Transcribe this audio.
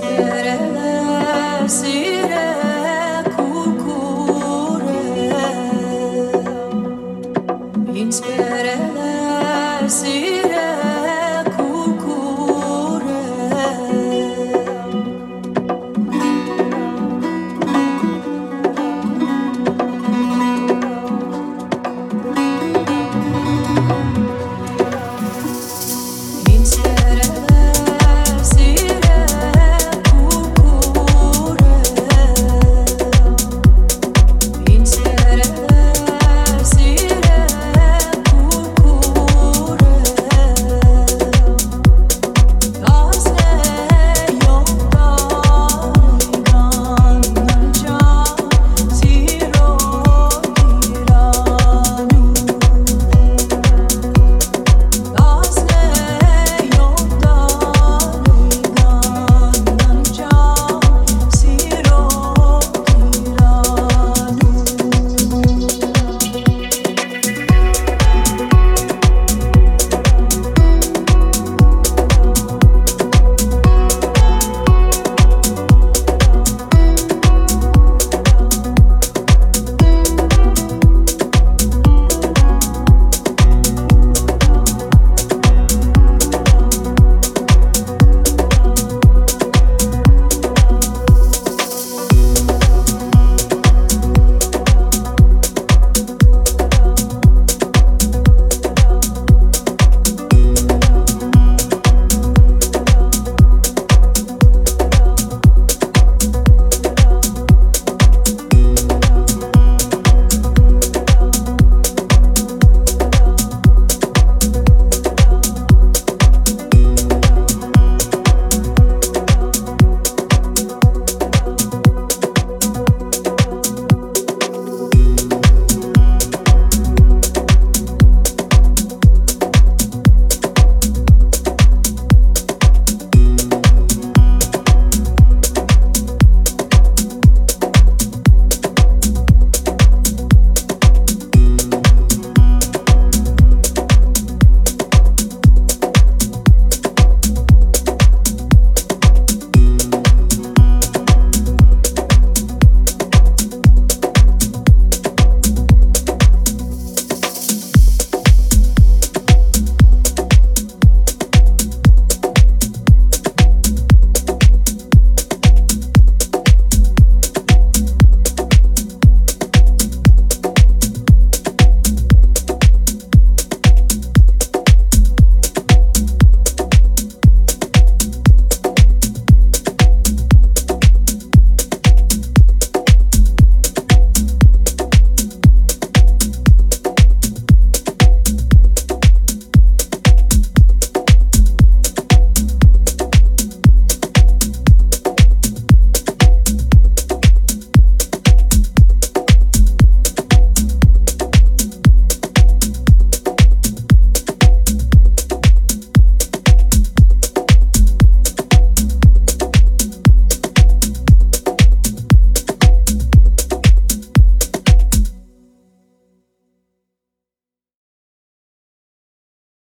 esperarás.